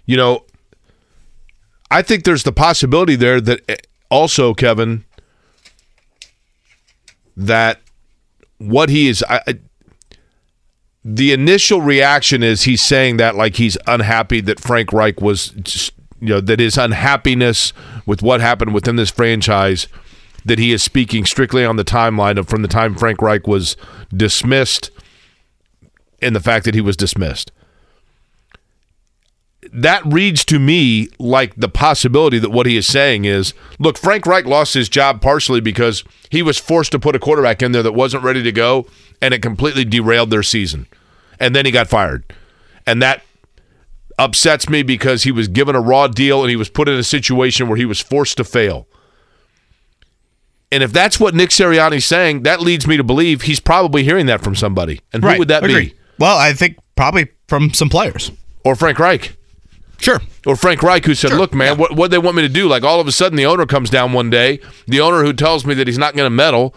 You know, I think there's the possibility there that eh, also, Kevin, that what he is. I, I- the initial reaction is he's saying that like he's unhappy that Frank Reich was, just, you know, that his unhappiness with what happened within this franchise, that he is speaking strictly on the timeline of from the time Frank Reich was dismissed and the fact that he was dismissed. That reads to me like the possibility that what he is saying is look, Frank Reich lost his job partially because he was forced to put a quarterback in there that wasn't ready to go, and it completely derailed their season. And then he got fired. And that upsets me because he was given a raw deal and he was put in a situation where he was forced to fail. And if that's what Nick Sirianni's saying, that leads me to believe he's probably hearing that from somebody. And who would that Agreed. be? Well, I think probably from some players. Or Frank Reich. Sure. Or Frank Reich, who said, "Look, man, what what they want me to do? Like all of a sudden, the owner comes down one day. The owner who tells me that he's not going to meddle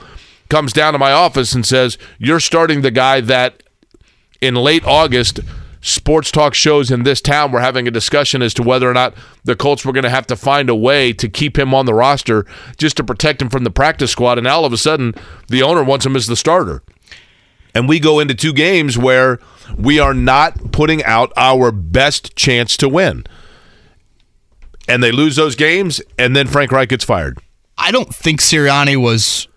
comes down to my office and says, "You're starting the guy that in late August." Sports talk shows in this town were having a discussion as to whether or not the Colts were going to have to find a way to keep him on the roster just to protect him from the practice squad. And now all of a sudden, the owner wants him as the starter. And we go into two games where we are not putting out our best chance to win. And they lose those games, and then Frank Reich gets fired. I don't think Sirianni was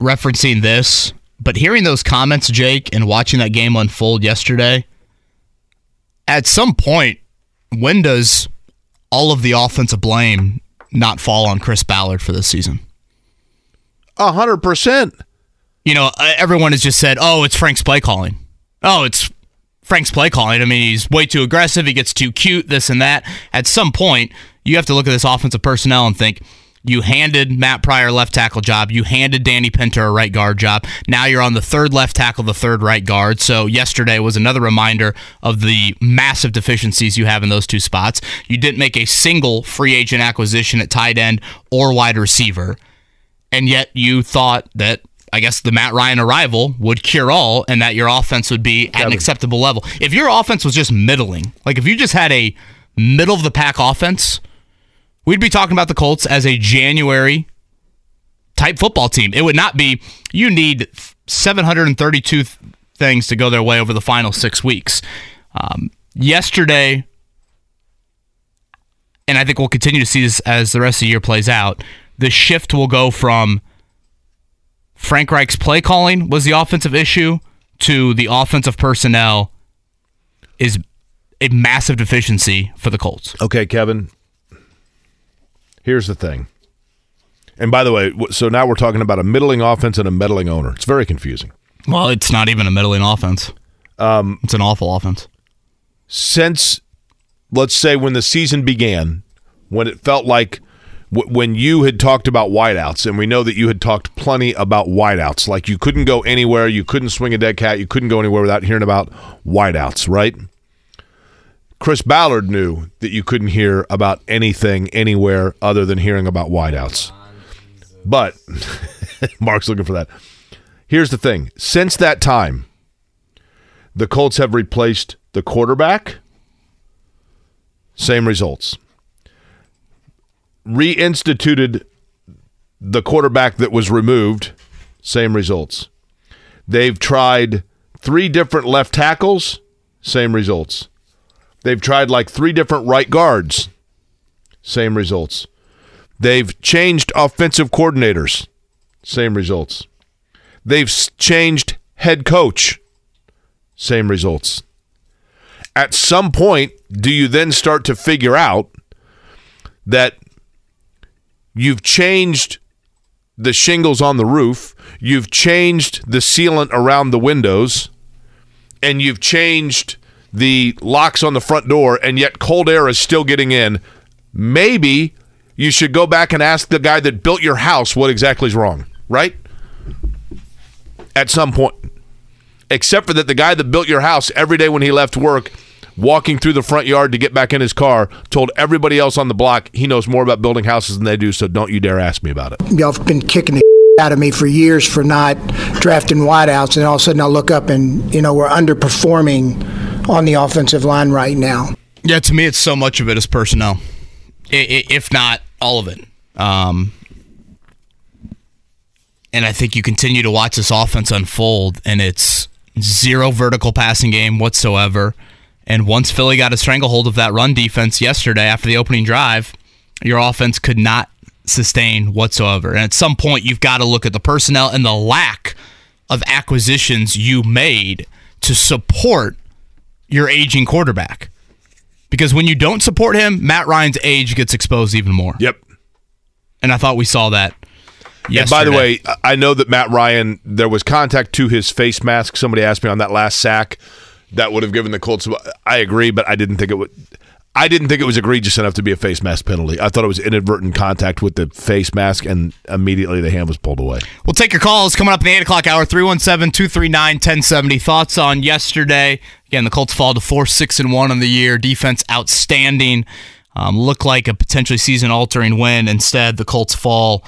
referencing this, but hearing those comments, Jake, and watching that game unfold yesterday, at some point, when does all of the offensive blame not fall on Chris Ballard for this season? A hundred percent. You know, everyone has just said, "Oh, it's Frank's play calling." Oh, it's Frank's play calling. I mean, he's way too aggressive. He gets too cute. This and that. At some point, you have to look at this offensive personnel and think. You handed Matt Pryor left tackle job. You handed Danny Pinter a right guard job. Now you're on the third left tackle, the third right guard. So yesterday was another reminder of the massive deficiencies you have in those two spots. You didn't make a single free agent acquisition at tight end or wide receiver. And yet you thought that I guess the Matt Ryan arrival would cure all and that your offense would be at an acceptable level. If your offense was just middling, like if you just had a middle of the pack offense, we'd be talking about the Colts as a January type football team. It would not be you need 732 th- things to go their way over the final 6 weeks. Um, yesterday and I think we'll continue to see this as the rest of the year plays out. The shift will go from Frank Reich's play calling was the offensive issue to the offensive personnel is a massive deficiency for the Colts. Okay, Kevin. Here's the thing. And by the way, so now we're talking about a middling offense and a meddling owner. It's very confusing. Well, it's not even a middling offense. Um, it's an awful offense. Since, let's say, when the season began, when it felt like w- when you had talked about wideouts, and we know that you had talked plenty about wideouts, like you couldn't go anywhere, you couldn't swing a dead cat, you couldn't go anywhere without hearing about wideouts, right? Chris Ballard knew that you couldn't hear about anything anywhere other than hearing about wideouts. But Mark's looking for that. Here's the thing since that time, the Colts have replaced the quarterback, same results. Reinstituted the quarterback that was removed, same results. They've tried three different left tackles, same results. They've tried like three different right guards, same results. They've changed offensive coordinators, same results. They've changed head coach, same results. At some point, do you then start to figure out that you've changed the shingles on the roof, you've changed the sealant around the windows, and you've changed the locks on the front door, and yet cold air is still getting in? Maybe you should go back and ask the guy that built your house what exactly is wrong, right? At some point. Except for that, the guy that built your house every day when he left work, walking through the front yard to get back in his car, told everybody else on the block he knows more about building houses than they do, so don't you dare ask me about it. Y'all have been kicking the out of me for years for not drafting wideouts, and all of a sudden I look up and you know we're underperforming on the offensive line right now. Yeah, to me, it's so much of it is personnel, I- I- if not all of it. Um, and I think you continue to watch this offense unfold, and it's zero vertical passing game whatsoever. And once Philly got a stranglehold of that run defense yesterday after the opening drive, your offense could not sustain whatsoever. And at some point, you've got to look at the personnel and the lack of acquisitions you made to support your aging quarterback. Because when you don't support him, Matt Ryan's age gets exposed even more. Yep. And I thought we saw that. And by the way, I know that Matt Ryan, there was contact to his face mask. Somebody asked me on that last sack that would have given the Colts. I agree, but I didn't think it would. I didn't think it was egregious enough to be a face mask penalty. I thought it was inadvertent contact with the face mask, and immediately the hand was pulled away. We'll take your calls coming up in the 8 o'clock hour 317 239 1070. Thoughts on yesterday? Again, the Colts fall to four six and one on the year. Defense outstanding. Um, look like a potentially season altering win. Instead, the Colts fall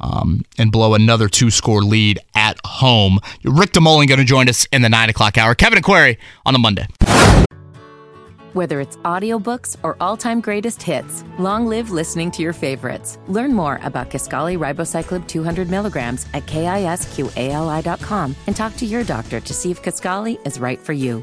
um, and blow another two score lead at home. Rick DeMulling going to join us in the nine o'clock hour. Kevin and Query on a Monday. Whether it's audiobooks or all-time greatest hits, long live listening to your favorites. Learn more about Kisqali Ribociclib 200 milligrams at kisqali.com and talk to your doctor to see if Kisqali is right for you.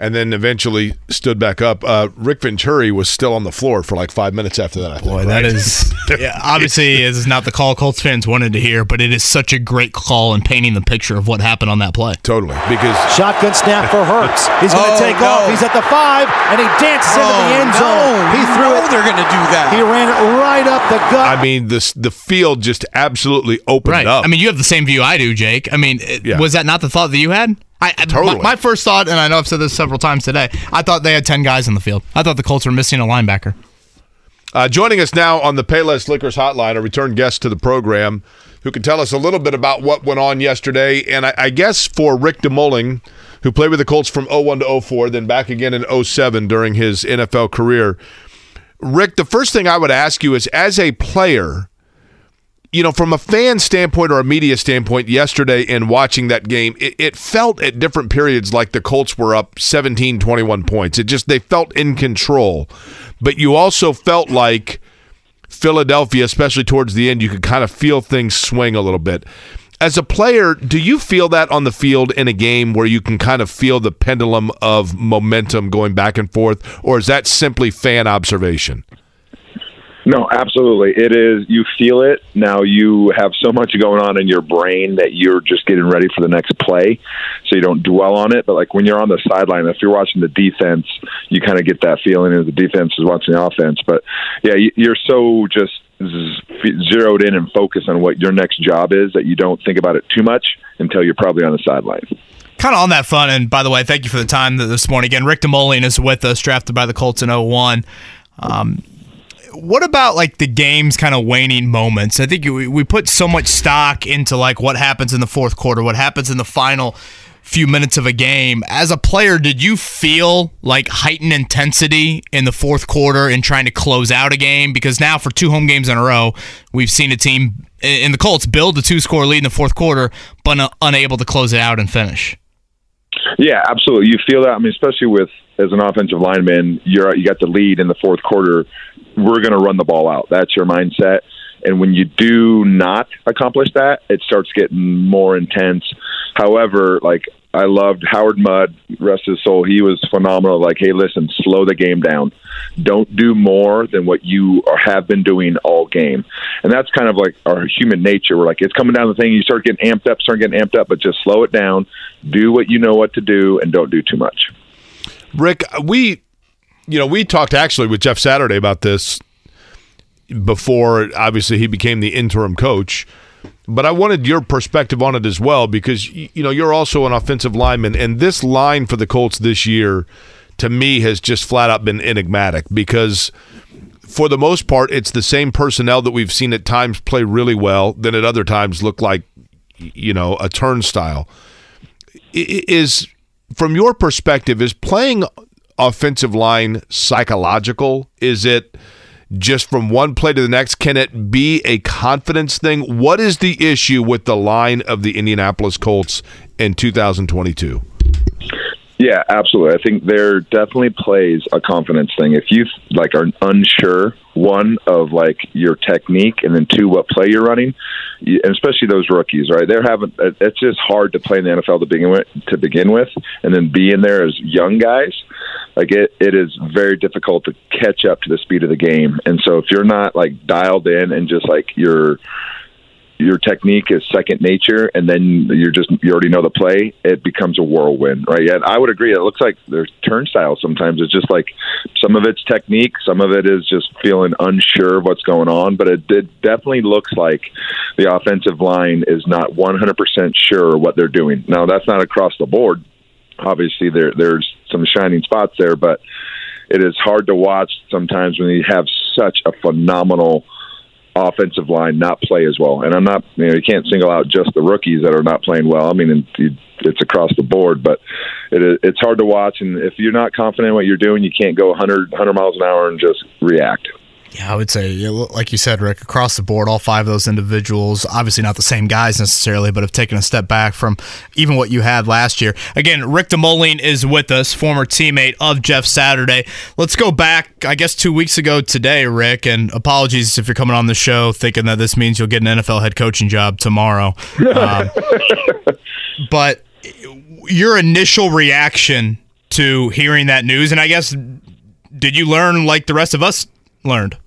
and then eventually stood back up. Uh, Rick Venturi was still on the floor for like five minutes after that. I think, Boy, right? that is yeah, obviously is not the call Colts fans wanted to hear, but it is such a great call in painting the picture of what happened on that play. Totally, because Shotgun snap for Hurts. He's going to Oh, take no. off. He's at the five, and he dances into the Oh, end zone. no. He threw know it. they're gonna do that. He ran it right up the gut. I mean, this the field just absolutely opened Right. up. I mean, you have the same view I do, Jake. I mean, it- Yeah. was that not the thought that you had? I, Totally. My, my first thought, and I know I've said this several times today, I thought they had 10 guys in the field. I thought the Colts were missing a linebacker. Uh, joining us now on the Payless Liquors Hotline, a return guest to the program, who can tell us a little bit about what went on yesterday. And I, I guess for Rick DeMulling, who played with the Colts from 01 to 04, then back again in 07 during his NFL career. Rick, the first thing I would ask you is as a player, you know, from a fan standpoint or a media standpoint, yesterday in watching that game, it, it felt at different periods like the Colts were up 17, 21 points. It just, they felt in control. But you also felt like Philadelphia, especially towards the end, you could kind of feel things swing a little bit. As a player, do you feel that on the field in a game where you can kind of feel the pendulum of momentum going back and forth, or is that simply fan observation? No, absolutely. It is. You feel it. Now you have so much going on in your brain that you're just getting ready for the next play, so you don't dwell on it. But like when you're on the sideline, if you're watching the defense, you kind of get that feeling as the defense is watching the offense. But yeah, you- you're so just zeroed in and focused on what your next job is that you don't think about it too much until you're probably on the sideline. Kind of on that fun. and by the way, thank you for the time this morning. Again, Rick DeMulling is with us, drafted by the Colts in 01. Um, what about like the game's kind of waning moments? I think we, we put so much stock into like what happens in the fourth quarter, what happens in the final few minutes of a game. As a player, did you feel like heightened intensity in the fourth quarter in trying to close out a game? Because now for two home games in a row, we've seen a team in the Colts build a two score lead in the fourth quarter, but un- unable to close it out and finish. Yeah, absolutely. You feel that. I mean, especially with as an offensive lineman, you're you got the lead in the fourth quarter. We're going to run the ball out. That's your mindset. And when you do not accomplish that, it starts getting more intense. However, like I loved Howard Mudd, rest his soul. He was phenomenal. Like, hey, listen, slow the game down. Don't do more than what you have been doing all game. And that's kind of like our human nature. We're like, it's coming down the thing. You start getting amped up, start getting amped up, but just slow it down. Do what you know what to do, and don't do too much. Rick, we, you know, we talked actually with Jeff Saturday about this before. Obviously, he became the interim coach, but I wanted your perspective on it as well because you know you're also an offensive lineman, and this line for the Colts this year, to me, has just flat out been enigmatic because. For the most part, it's the same personnel that we've seen at times play really well, then at other times look like, you know, a turnstile. Is from your perspective, is playing offensive line psychological? Is it just from one play to the next? Can it be a confidence thing? What is the issue with the line of the Indianapolis Colts in 2022? Yeah, absolutely. I think there definitely plays a confidence thing. If you like are unsure, one of like your technique, and then two what play you're running, and especially those rookies, right? They're having it's just hard to play in the NFL to begin with, to begin with, and then be in there as young guys. Like it, it is very difficult to catch up to the speed of the game. And so if you're not like dialed in and just like you're your technique is second nature, and then you're just you already know the play, it becomes a whirlwind, right? And I would agree. It looks like there's turnstiles sometimes. It's just like some of it's technique, some of it is just feeling unsure of what's going on. But it, it definitely looks like the offensive line is not 100% sure what they're doing. Now that's not across the board. Obviously, there there's some shining spots there, but it is hard to watch sometimes when you have such a phenomenal offensive line not play as well. And I'm not, you know, you can't single out just the rookies that are not playing well. I mean, it's across the board, but it, it's hard to watch. And if you're not confident in what you're doing, you can't go 100, 100 miles an hour and just react. Yeah, I would say, like you said, Rick, across the board, all five of those individuals, obviously not the same guys necessarily, but have taken a step back from even what you had last year. Again, Rick DeMulling is with us, former teammate of Jeff Saturday. Let's go back, I guess, two weeks ago today, Rick, and apologies if you're coming on the show thinking that this means you'll get an NFL head coaching job tomorrow. um, but your initial reaction to hearing that news, and I guess, did you learn like the rest of us learned?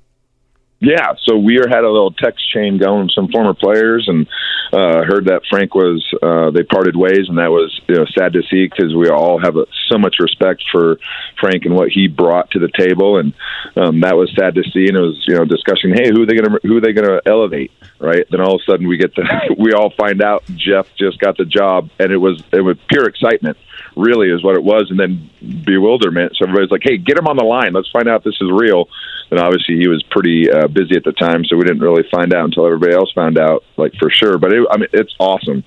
Yeah, so we had a little text chain going with some former players, and uh, heard that Frank was uh, they parted ways, and that was you know, sad to see because we all have a, so much respect for Frank and what he brought to the table, and um, that was sad to see. And it was you know discussion, hey, who are they gonna who are they gonna elevate, right? Then all of a sudden we get the we all find out Jeff just got the job, and it was it was pure excitement really is what it was, and then bewilderment. So everybody's like, "Hey, get him on the line. Let's find out if this is real." And obviously, he was pretty uh, busy at the time, so we didn't really find out until everybody else found out, like for sure. But it, I mean, it's awesome.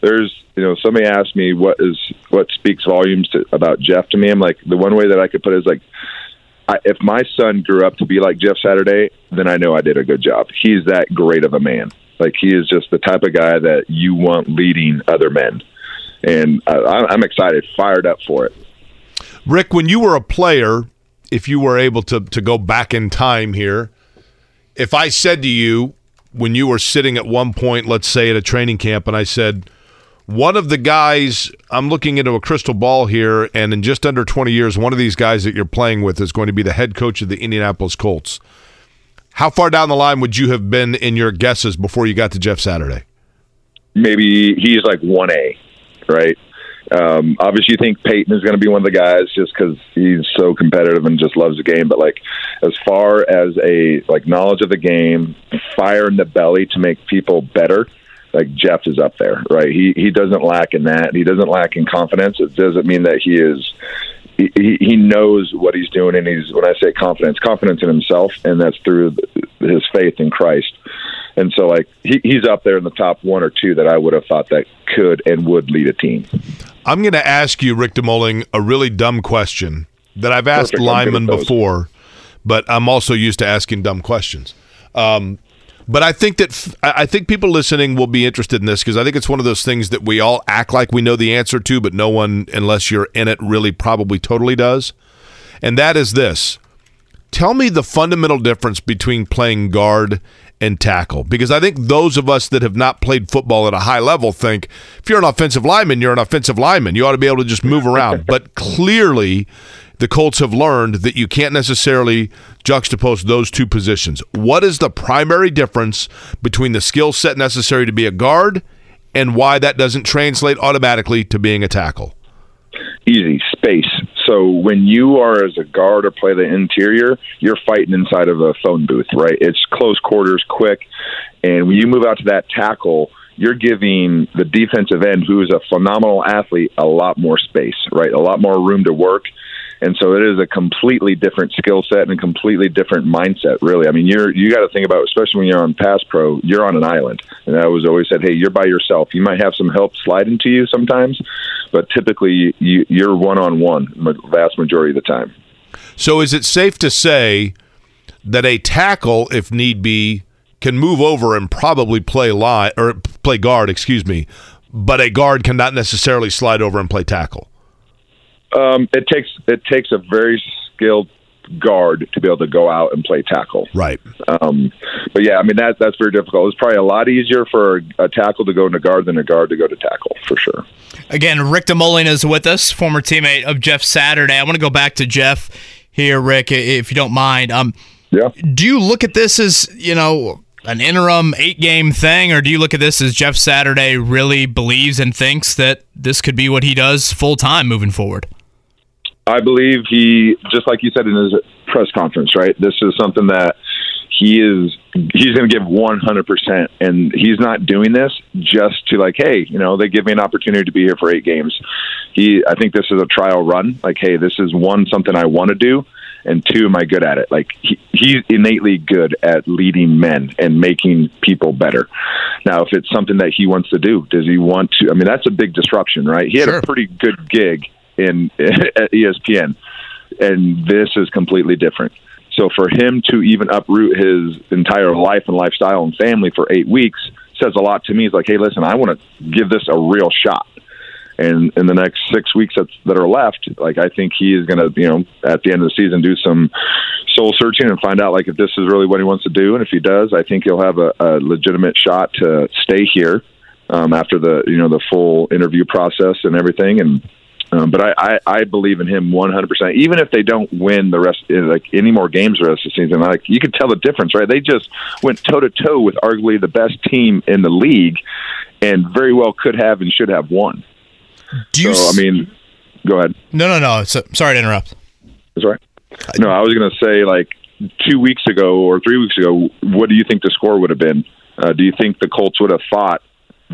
There's, you know, somebody asked me what is what speaks volumes to, about Jeff to me. I'm like, the one way that I could put it is like, I, if my son grew up to be like Jeff Saturday, then I know I did a good job. He's that great of a man. Like he is just the type of guy that you want leading other men and I, I'm excited, fired up for it. Rick, when you were a player, if you were able to to go back in time here, if I said to you when you were sitting at one point, let's say at a training camp, and I said, one of the guys, I'm looking into a crystal ball here, and in just under 20 years, one of these guys that you're playing with is going to be the head coach of the Indianapolis Colts. How far down the line would you have been in your guesses before you got to Jeff Saturday? Maybe he's like 1A right? Um, obviously, you think Peyton is going to be one of the guys just because he's so competitive and just loves the game. But like, as far as a like knowledge of the game, fire in the belly to make people better, like Jeff is up there, right? He he doesn't lack in that. He doesn't lack in confidence. It doesn't mean that he is. He, he knows what he's doing, and he's when I say confidence, confidence in himself, and that's through his faith in Christ. And so, like, he, he's up there in the top one or two that I would have thought that could and would lead a team. I'm going to ask you, Rick DeMulling, a really dumb question that I've asked Perfect. linemen before, but I'm also used to asking dumb questions. Um, but I think that f- I think people listening will be interested in this because I think it's one of those things that we all act like we know the answer to, but no one, unless you're in it, really probably totally does. And that is this: Tell me the fundamental difference between playing guard and tackle. Because I think those of us that have not played football at a high level think if you're an offensive lineman, you're an offensive lineman. You ought to be able to just move around. but clearly, the Colts have learned that you can't necessarily juxtapose those two positions. What is the primary difference between the skill set necessary to be a guard and why that doesn't translate automatically to being a tackle? Easy space. So when you are as a guard or play the interior, you're fighting inside of a phone booth, right? It's close quarters, quick, and when you move out to that tackle, you're giving the defensive end, who's a phenomenal athlete, a lot more space, right? A lot more room to work. And so it is a completely different skill set and a completely different mindset, really. I mean, you're you got to think about, especially when you're on pass pro, you're on an island. And I was always said, hey, you're by yourself. You might have some help sliding to you sometimes, but typically you, you're one on one vast majority of the time. So is it safe to say that a tackle, if need be, can move over and probably play line or play guard, excuse me, but a guard cannot necessarily slide over and play tackle? Um, it takes it takes a very skilled guard to be able to go out and play tackle. Right. Um, but yeah, I mean that that's very difficult. It's probably a lot easier for a, a, tackle to go into guard than a guard to go to tackle for sure. Again, Rick DeMulling is with us, former teammate of Jeff Saturday. I want to go back to Jeff here, Rick, if you don't mind. Um, yeah. Do you look at this as you know? an interim eight game thing, or do you look at this as Jeff Saturday really believes and thinks that this could be what he does full time moving forward? I believe he, just like you said in his press conference, right? This is something that he is he's going to give 100% and he's not doing this just to like hey you know they give me an opportunity to be here for eight games. He i think this is a trial run. Like hey this is one something i want to do and two am i good at it? Like he, he's innately good at leading men and making people better. Now if it's something that he wants to do does he want to i mean that's a big disruption right? He had Sure. a pretty good gig in at espn and this is completely different so for him to even uproot his entire life and lifestyle and family for eight weeks says a lot to me. He's like, hey, listen, I want to give this a real shot. And in the next six weeks that's, that are left, like I think he is going to, you know, at the end of the season, do some soul searching and find out like if this is really what he wants to do. And if he does, I think he'll have a, a legitimate shot to stay here um, after the, you know, the full interview process and everything. And um, but I, I, I believe in him 100%. Even if they don't win the rest, uh, like any more games the rest of the season, like you could tell the difference, right? They just went toe to toe with arguably the best team in the league, and very well could have and should have won. Do you? so, I mean, go ahead. No, no, no. So, sorry to interrupt. That's right. No, I was going to say like two weeks ago or three weeks ago. What do you think the score would have been? Uh, do you think the Colts would have fought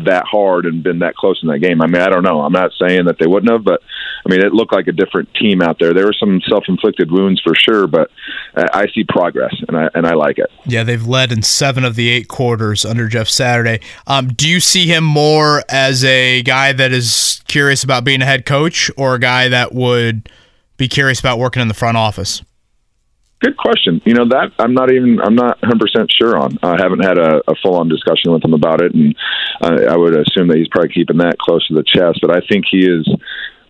that hard and been that close in that game? I mean, I don't know. I'm not saying that they wouldn't have, but I mean, it looked like a different team out there. There were some self-inflicted wounds for sure, but I see progress and I and I like it. Yeah, they've led in seven of the eight quarters under Jeff Saturday. Um, do you see him more as a guy that is curious about being a head coach, or a guy that would be curious about working in the front office? Good question. You know that I'm not even I'm not 100 percent sure on. I haven't had a, a full on discussion with him about it, and I, I would assume that he's probably keeping that close to the chest. But I think he is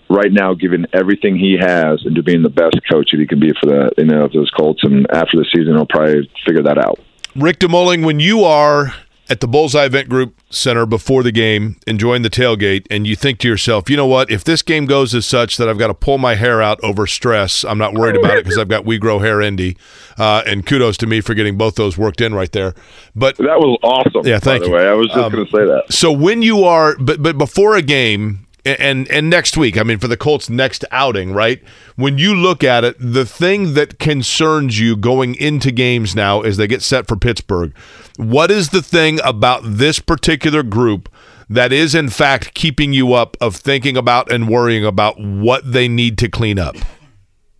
right now giving everything he has into being the best coach that he can be for the you know those Colts. And after the season, he'll probably figure that out. Rick DeMulling, when you are at the Bullseye Event Group Center before the game, enjoying the tailgate, and you think to yourself, you know what? If this game goes as such that I've got to pull my hair out over stress, I'm not worried about it because I've got We Grow Hair Indy. Uh, and kudos to me for getting both those worked in right there. But that was awesome. Yeah, thank by the you. way, I was just Um, going to say that. So when you are, but but before a game. And and next week, I mean, for the Colts' next outing, right? When you look at it, the thing that concerns you going into games now as they get set for Pittsburgh, what is the thing about this particular group that is, in fact, keeping you up of thinking about and worrying about what they need to clean up?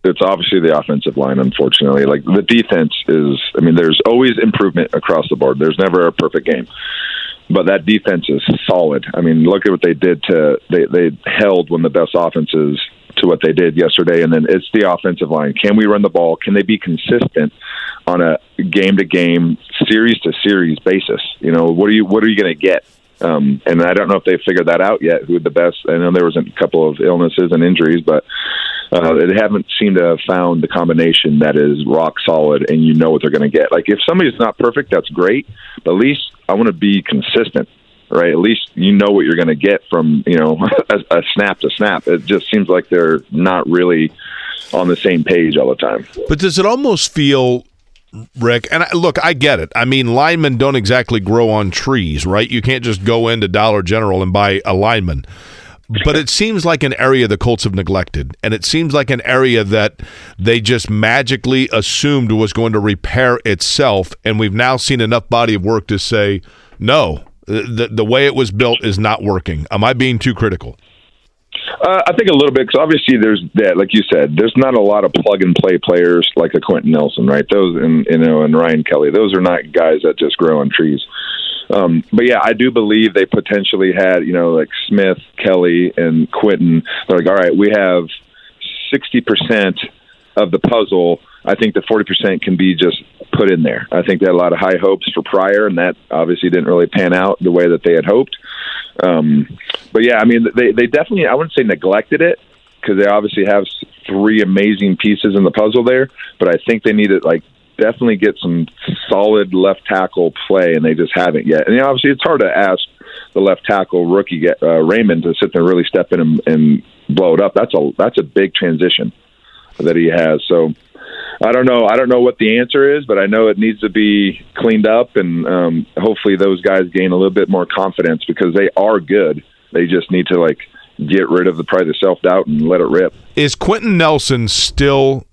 it's obviously the offensive line, unfortunately. Like the defense is, I mean, there's always improvement across the board. There's never a perfect game. But that defense is solid. I mean, look at what they did to, they, they held one of the best offenses to what they did yesterday. And then it's the offensive line. Can we run the ball? Can they be consistent on a game to game, series to series basis? You know, what are you, what are you going to get? Um, and I don't know if they figured that out yet. Who the best? I know there was a couple of illnesses and injuries, but uh, they haven't seemed to have found the combination that is rock solid, and you know what they're going to get. Like if somebody's not perfect, that's great, but at least I want to be consistent, right? At least you know what you're going to get from you know a, a snap to snap. It just seems like they're not really on the same page all the time. But does it almost feel, Rick? And I, look, I get it. I mean, linemen don't exactly grow on trees, right? You can't just go into Dollar General and buy a lineman. But it seems like an area the Colts have neglected, and it seems like an area that they just magically assumed was going to repair itself. And we've now seen enough body of work to say, no, the the way it was built is not working. Am I being too critical? Uh, I think a little bit because obviously there's that, like you said, there's not a lot of plug and play players like a Quenton Nelson, right? Those and you know and Ryan Kelly, those are not guys that just grow on trees. Um, but yeah, I do believe they potentially had you know like Smith, Kelly, and Quenton. They're like, all right, we have sixty percent of the puzzle. I think the forty percent can be just put in there. I think they had a lot of high hopes for Pryor, and that obviously didn't really pan out the way that they had hoped. Um, but yeah, I mean, they they definitely I wouldn't say neglected it because they obviously have three amazing pieces in the puzzle there. But I think they needed like definitely get some solid left tackle play, and they just haven't yet. And you know, obviously, it's hard to ask the left tackle rookie uh, Raimann to sit there and really step in and, and blow it up. That's a that's a big transition that he has. So I don't know. I don't know what the answer is, but I know it needs to be cleaned up, and um, hopefully those guys gain a little bit more confidence because they are good. They just need to like get rid of the probably the self doubt and let it rip. Is Quenton Nelson still?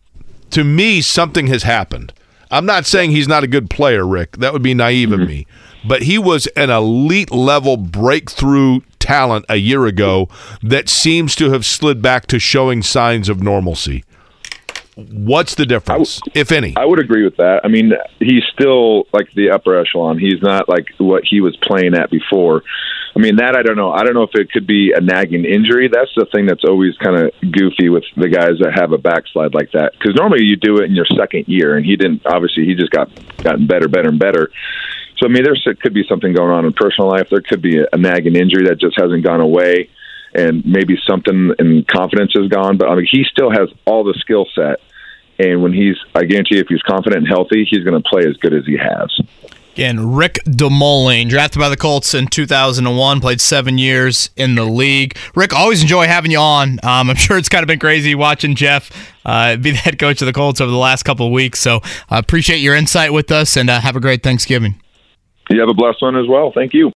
To me, something has happened. I'm not saying he's not a good player, Rick. That would be naive of mm-hmm. me. But he was an elite level breakthrough talent a year ago that seems to have slid back to showing signs of normalcy. What's the difference, if any? I would agree with that. I mean, he's still like the upper echelon. He's not like what he was playing at before. I mean, that I don't know. I don't know if it could be a nagging injury. That's the thing that's always kind of goofy with the guys that have a backslide like that. Because normally you do it in your second year, and he didn't. Obviously, he just got gotten better, better, and better. So I mean, there could be something going on in personal life. There could be a, a nagging injury that just hasn't gone away, and maybe something in confidence is gone. But I mean, he still has all the skill set. And when he's, I guarantee, if he's confident and healthy, he's going to play as good as he has. Again, Rick DeMulling, drafted by the Colts in 2001, played seven years in the league. Rick, always enjoy having you on. Um, I'm sure it's kind of been crazy watching Jeff uh, be the head coach of the Colts over the last couple of weeks. So I uh, appreciate your insight with us and uh, have a great Thanksgiving. You have a blessed one as well. Thank you.